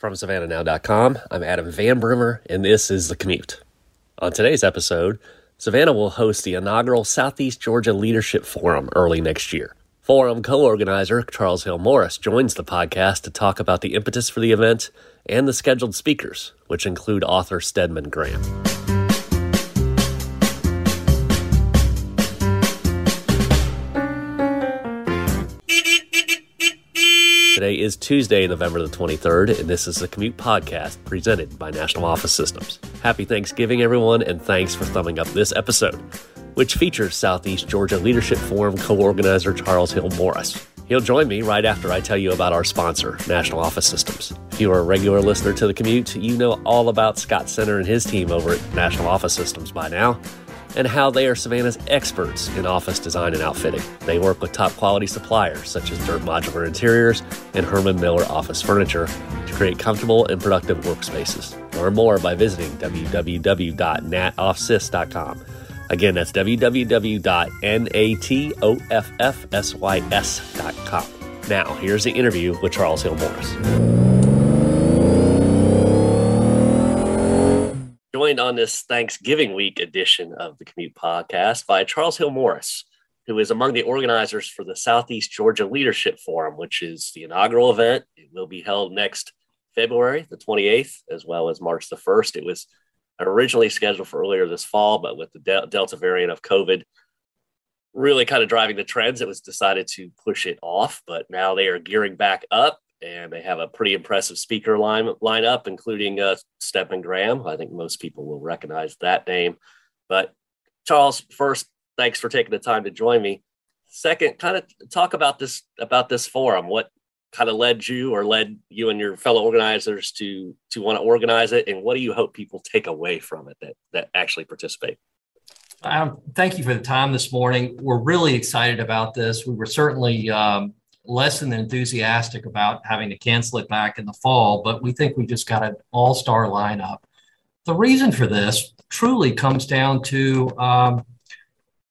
From SavannahNow.com, I'm Adam Van Brimmer, and this is The Commute. On today's episode, Savannah will host the inaugural Southeast Georgia Leadership Forum early next year. Forum co organizer Charles Hill Morris joins the podcast to talk about the impetus for the event and the scheduled speakers, which include author Stedman Graham. Today is Tuesday, November the 23rd, and this is the Commute Podcast presented by National Office Systems. Happy Thanksgiving, everyone, and thanks for thumbing up this episode, which features Southeast Georgia Leadership Forum co organizer Charles Hill Morris. He'll join me right after I tell you about our sponsor, National Office Systems. If you are a regular listener to the commute, you know all about Scott Center and his team over at National Office Systems by now and how they are Savannah's experts in office design and outfitting. They work with top quality suppliers such as DIRTT Modular Interiors and Herman Miller Office Furniture to create comfortable and productive workspaces. Learn more by visiting www.natoffsys.com. Again, that's www.natoffsys.com. Now, here's the interview with Charles Hill Morris. Joined on this Thanksgiving week edition of the Commute Podcast by Charles Hill Morris, who is among the organizers for the Southeast Georgia Leadership Forum, which is the inaugural event. It will be held next February the 28th, as well as March the 1st. It was originally scheduled for earlier this fall, but with the de- Delta variant of COVID really kind of driving the trends, it was decided to push it off. But now they are gearing back up and they have a pretty impressive speaker line lineup, including uh, Stedman Graham. I think most people will recognize that name. But Charles, first, thanks for taking the time to join me. Second, kind of talk about this about this forum. What kind of led you or led you and your fellow organizers to to want to organize it, and what do you hope people take away from it that that actually participate? Um, thank you for the time this morning. We're really excited about this. We were certainly um, less than enthusiastic about having to cancel it back in the fall, but we think we just got an all star lineup. The reason for this truly comes down to um,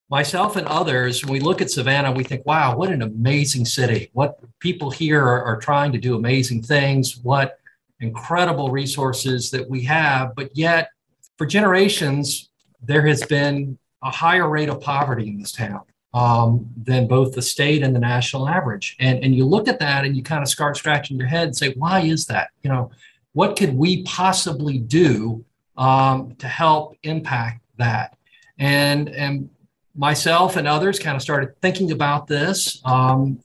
myself and others. When we look at Savannah, we think, wow, what an amazing city. What people here are, are trying to do amazing things. What incredible resources that we have. But yet, for generations, there has been a higher rate of poverty in this town um, than both the state and the national average. And, and you look at that and you kind of start scratching your head and say, why is that? You know, what could we possibly do um, to help impact that? And, and myself and others kind of started thinking about this. Um,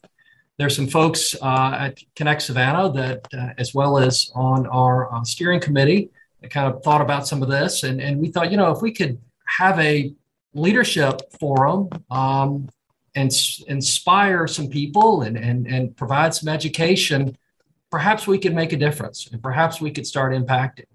there's some folks uh, at Connect Savannah that, uh, as well as on our uh, steering committee, kind of thought about some of this. And, and we thought, you know, if we could have a leadership forum um, and inspire some people and, and, and provide some education, perhaps we could make a difference and perhaps we could start impacting.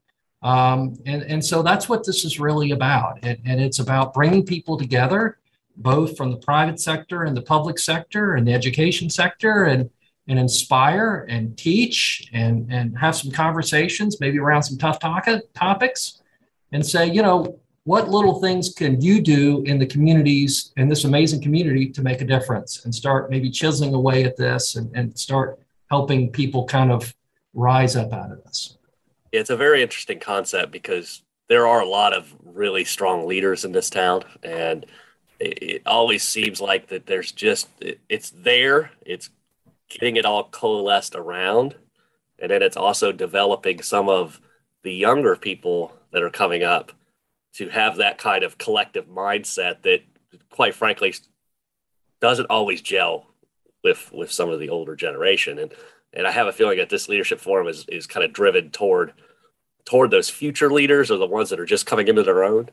Um, and, and so that's what this is really about. And, and it's about bringing people together, both from the private sector and the public sector and the education sector, and, and inspire and teach and, and have some conversations, maybe around some tough topics, and say, you know, what little things can you do in the communities in this amazing community to make a difference and start maybe chiseling away at this and, and start helping people kind of rise up out of this? It's a very interesting concept because there are a lot of really strong leaders in this town and it, it always seems like that there's just it, it's there it's getting it all coalesced around and then it's also developing some of the younger people that are coming up to have that kind of collective mindset that, quite frankly, doesn't always gel with with some of the older generation. And and I have a feeling that this leadership forum is is kind of driven toward toward those future leaders or the ones that are just coming into their own.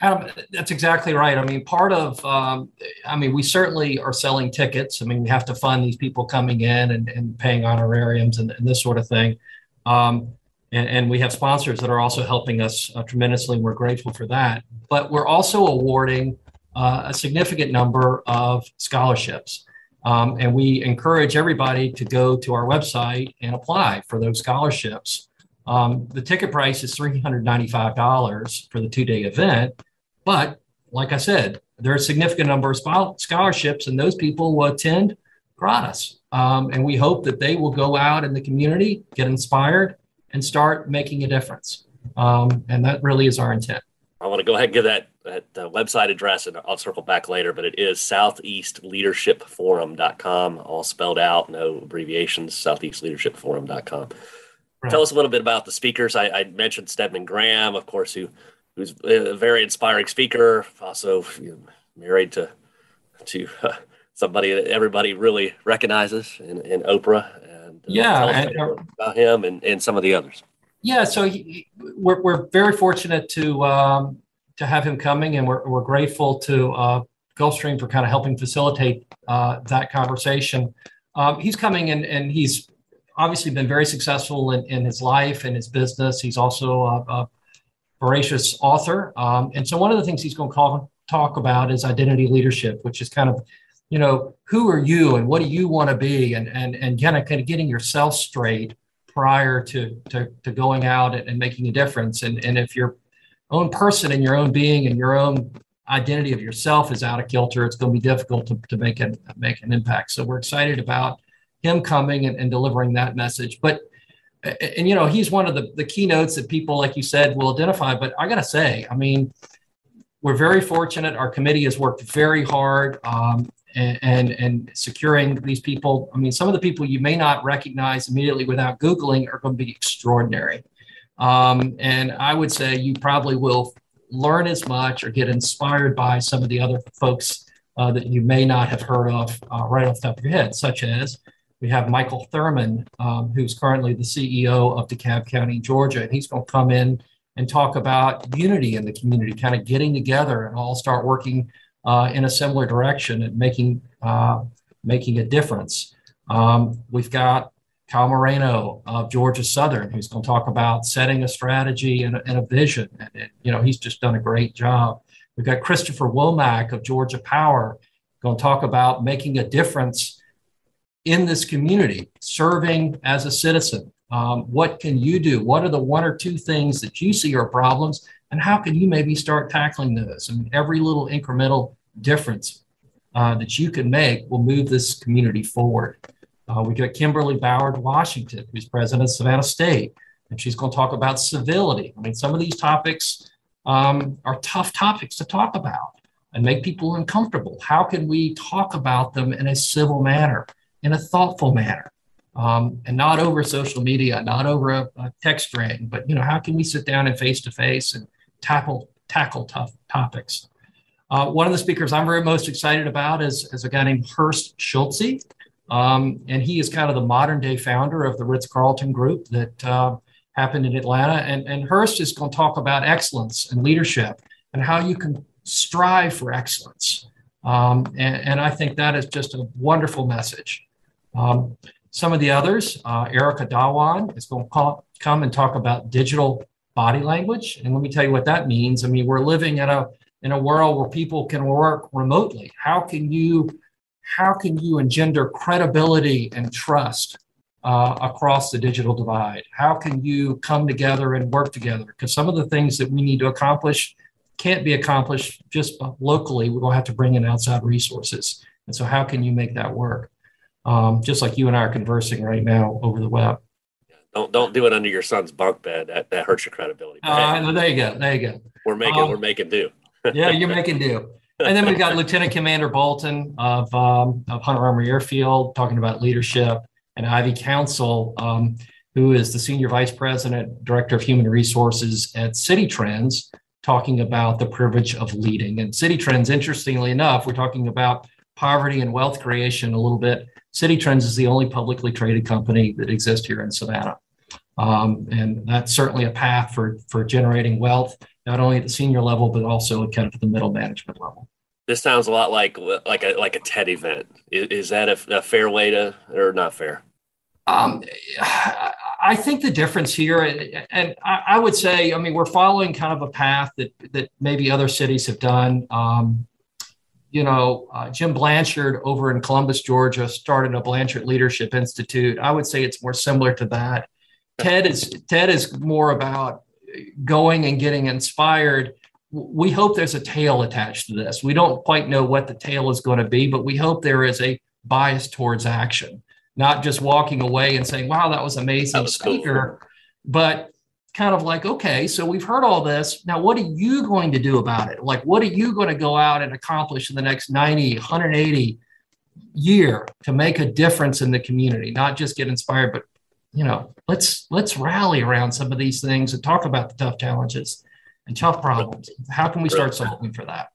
Adam, that's exactly right. I mean, part of, um, I mean, we certainly are selling tickets. I mean, we have to fund these people coming in and, and paying honorariums and, and this sort of thing. Um, and, and we have sponsors that are also helping us uh, tremendously. And we're grateful for that. But we're also awarding uh, a significant number of scholarships. Um, and we encourage everybody to go to our website and apply for those scholarships. Um, the ticket price is $395 for the two day event. But like I said, there are a significant number of scholarships, and those people will attend gratis. Um, and we hope that they will go out in the community, get inspired, and start making a difference. Um, and that really is our intent. I want to go ahead and give that, that uh, website address and I'll circle back later, but it is southeastleadershipforum.com, all spelled out, no abbreviations, southeastleadershipforum.com. Right. Tell us a little bit about the speakers. I, I, mentioned Stedman Graham, of course, who who's a very inspiring speaker, also you know, married to to uh, somebody that everybody really recognizes in, in Oprah. Yeah, and, about him and, and some of the others. Yeah, so he, we're, we're very fortunate to um, to have him coming, and we're, we're grateful to uh, Gulfstream for kind of helping facilitate uh, that conversation. Um, he's coming and, and he's obviously been very successful in, in his life and his business. He's also a, a voracious author. Um, and so one of the things he's going to call, talk about is identity leadership, which is kind of, you know, who are you and what do you want to be and, and, and kind of, kind of getting yourself straight prior to, to, to going out and, making a difference. And, and if your own person and your own being and your own identity of yourself is out of kilter, it's going to be difficult to, to make, an, make an impact. So we're excited about him coming and, and delivering that message. But and you know he's one of the, the keynotes that people like you said will identify but i gotta say i mean we're very fortunate our committee has worked very hard um, and, and, securing these people. I mean some of the people you may not recognize immediately without googling are going to be extraordinary. Um, and i would say you probably will learn as much or get inspired by some of the other folks uh, that you may not have heard of uh, right off the top of your head such as we have Michael Thurmond, um, who's currently the CEO of DeKalb County, Georgia, and he's going to come in and talk about unity in the community, kind of getting together and all start working in a similar direction and making uh, making a difference. Um, we've got Kyle Marrero of Georgia Southern, who's going to talk about setting a strategy and a, and a vision. And, and, you know, he's just done a great job. We've got Christopher Womack of Georgia Power going to talk about making a difference in this community, serving as a citizen. Um, what can you do? What are the one or two things that you see are problems? And how can you maybe start tackling those? I mean, every little incremental difference uh, that you can make will move this community forward. Uh, we got Kimberly Ballard-Washington, who's president of Savannah State, and she's going to talk about civility. I mean, some of these topics um, are tough topics to talk about and make people uncomfortable. How can we talk about them in a civil manner? in a thoughtful manner um, and not over social media, not over a, a, text string, but you know, how can we sit down and face to face and tackle tackle tough topics? Uh, one of the speakers I'm very most excited about is, is a guy named Horst Schulze. Um, and he is kind of the modern day founder of the Ritz Carlton Group that uh, happened in Atlanta. And, and Horst is going to talk about excellence and leadership and how you can strive for excellence. Um, and, and I think that is just a wonderful message. Um, some of the others, uh, Erica Dhawan is going to call, come and talk about digital body language. And let me tell you what that means. I mean, we're living in a in a world where people can work remotely. How can you how can you engender credibility and trust uh, across the digital divide? How can you come together and work together? Because some of the things that we need to accomplish can't be accomplished just locally. We're going to have to bring in outside resources. And so, how can you make that work? Um, just like you and I are conversing right now over the web. Don't don't do it under your son's bunk bed. That that hurts your credibility. Uh, there you go. There you go. We're making um, we're making do. yeah, you're making do. And then we've got Lieutenant Commander Bolton of um, of Hunter Army Airfield talking about leadership, and Ivy Council, um, who is the senior vice president, director of human resources at Citi Trends, talking about the privilege of leading. And Citi Trends, interestingly enough, we're talking about poverty and wealth creation a little bit Citi Trends is the only publicly traded company that exists here in Savannah. Um, and that's certainly a path for, for generating wealth, not only at the senior level, but also at kind of the middle management level. This sounds a lot like like a like a TED event. Is, is that a, a, fair way to, or not fair? Um, I think the difference here, and I, would say, I mean, we're following kind of a path that that maybe other cities have done. Um, you know, uh, Jim Blanchard over in Columbus, Georgia, started a Blanchard Leadership Institute. I would say it's more similar to that. TED is TED is more about going and getting inspired. We hope there's a tail attached to this. We don't quite know what the tail is going to be, but we hope there is a bias towards action, not just walking away and saying, wow, that was amazing speaker, but kind of like, okay, so we've heard all this. Now, what are you going to do about it? Like, what are you going to go out and accomplish in the next 90, 180 year to make a difference in the community? Not just get inspired, but you know, let's let's rally around some of these things and talk about the tough challenges and tough problems. How can we start solving for that?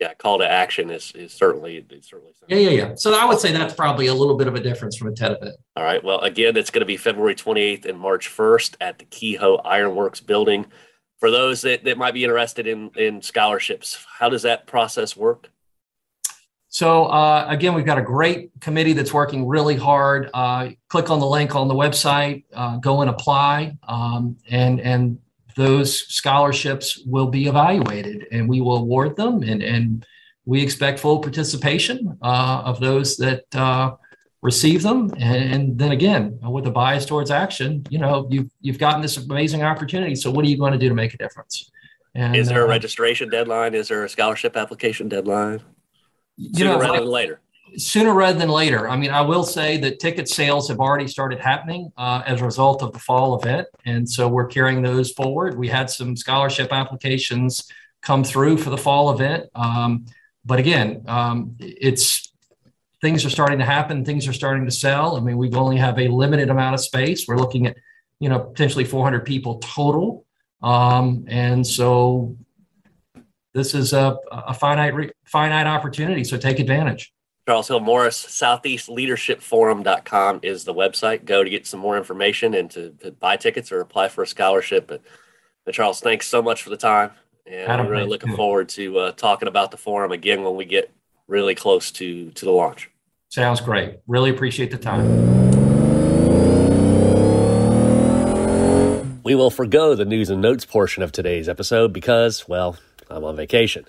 Yeah, call to action is, is certainly is certainly. Yeah, yeah, yeah. So I would say that's probably a little bit of a difference from a TED event. All right. Well, again, it's going to be February 28th and March 1st at the Kehoe Ironworks building. For those that, that might be interested in in scholarships, how does that process work? So uh, again, we've got a great committee that's working really hard. Uh, click on the link on the website, uh, go and apply, um, and and those scholarships will be evaluated, and we will award them, and and we expect full participation uh, of those that uh, receive them. And, and, then again, with a bias towards action, you know, you've you've gotten this amazing opportunity. So what are you going to do to make a difference? And, is there a uh, registration deadline? Is there a scholarship application deadline? you know, rather than later. Sooner rather than later. I mean, I will say that ticket sales have already started happening uh, as a result of the fall event, and so we're carrying those forward. We had some scholarship applications come through for the fall event, um, but again, um, it's things are starting to happen. Things are starting to sell. I mean, we only have a limited amount of space. We're looking at, you know, potentially 400 people total, um, and so this is a, a finite finite opportunity. So take advantage. Charles Hill Morris, southeastleadershipforum.com is the website. Go to get some more information and to, to buy tickets or apply for a scholarship. But, but Charles, thanks so much for the time. And I'm really looking forward to uh, talking about the forum again when we get really close to, to the launch. Sounds great. Really appreciate the time. We will forego the news and notes portion of today's episode because, well, I'm on vacation.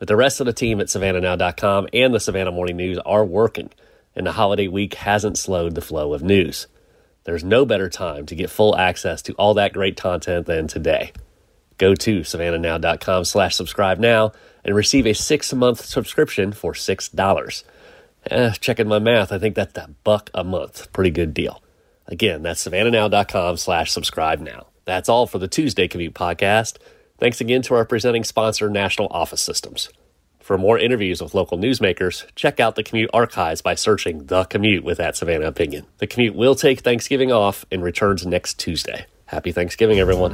But the rest of the team at SavannahNow.com and the Savannah Morning News are working, and the holiday week hasn't slowed the flow of news. There's no better time to get full access to all that great content than today. Go to SavannahNow.com slash subscribe now and receive a six-month subscription for $6. Eh, checking my math, I think that's a buck a month. Pretty good deal. Again, that's SavannahNow.com slash subscribe now. That's all for the Tuesday Commute Podcast. Thanks again to our presenting sponsor, National Office Systems. For more interviews with local newsmakers, check out the Commute archives by searching The Commute with that Savannah Opinion. The Commute will take Thanksgiving off and returns next Tuesday. Happy Thanksgiving, everyone.